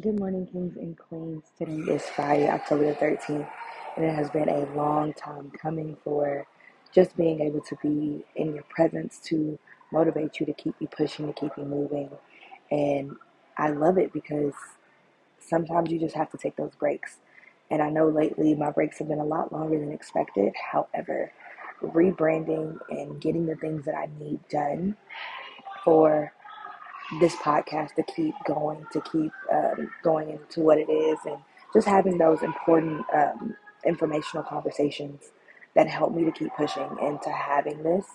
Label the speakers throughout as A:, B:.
A: Good morning, kings and queens. Today is Friday, October the 13th, and it has been a long time coming for just being able to be in your presence to motivate you to keep you pushing, to keep you moving. And I love it because sometimes you just have to take those breaks. And I know lately my breaks have been a lot longer than expected. However, rebranding and getting the things that I need done for this podcast to keep going, to keep um, going into what it is, and just having those important um, informational conversations that help me to keep pushing into having this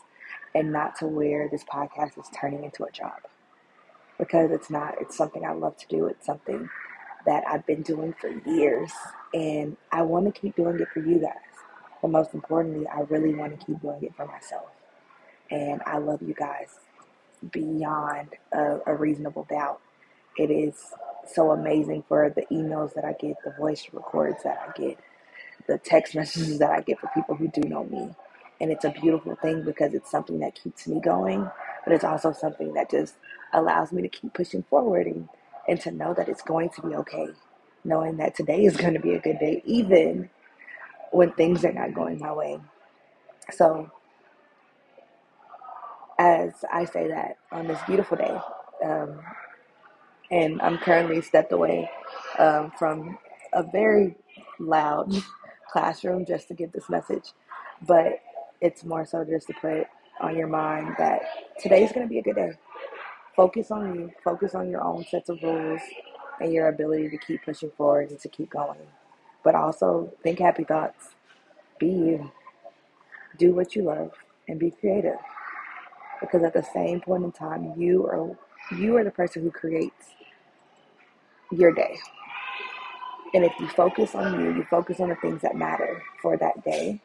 A: and not to where this podcast is turning into a job because it's not. It's something I love to do. It's something that I've been doing for years, and I want to keep doing it for you guys. But most importantly, I really want to keep doing it for myself. And I love you guys beyond a, a reasonable doubt. It is so amazing for the emails that I get, the voice records that I get, the text messages that I get for people who do know me. And it's a beautiful thing because it's something that keeps me going, but it's also something that just allows me to keep pushing forward and, and to know that it's going to be okay. Knowing that today is going to be a good day, even when things are not going my way. So as I say that on this beautiful day. Um, and I'm currently stepped away um, from a very loud classroom just to give this message. But it's more so just to put on your mind that today's going to be a good day. Focus on you, focus on your own sets of rules and your ability to keep pushing forward and to keep going. But also think happy thoughts. Be you. Do what you love and be creative because at the same point in time you are you are the person who creates your day. And if you focus on you you focus on the things that matter for that day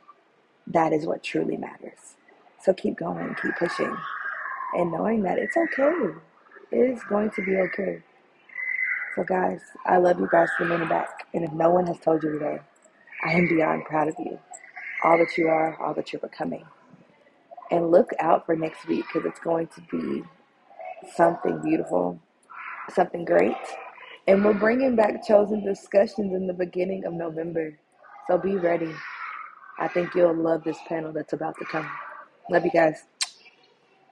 A: that is what truly matters. So keep going keep pushing and knowing that it's okay. It is going to be okay. So guys i love you guys from the back. And if no one has told you today i am beyond proud of you. All that you are all that you're becoming and look out for next week because it's going to be something beautiful, something great. And we're bringing back chosen discussions in the beginning of November. So be ready. I think you'll love this panel that's about to come. Love you guys.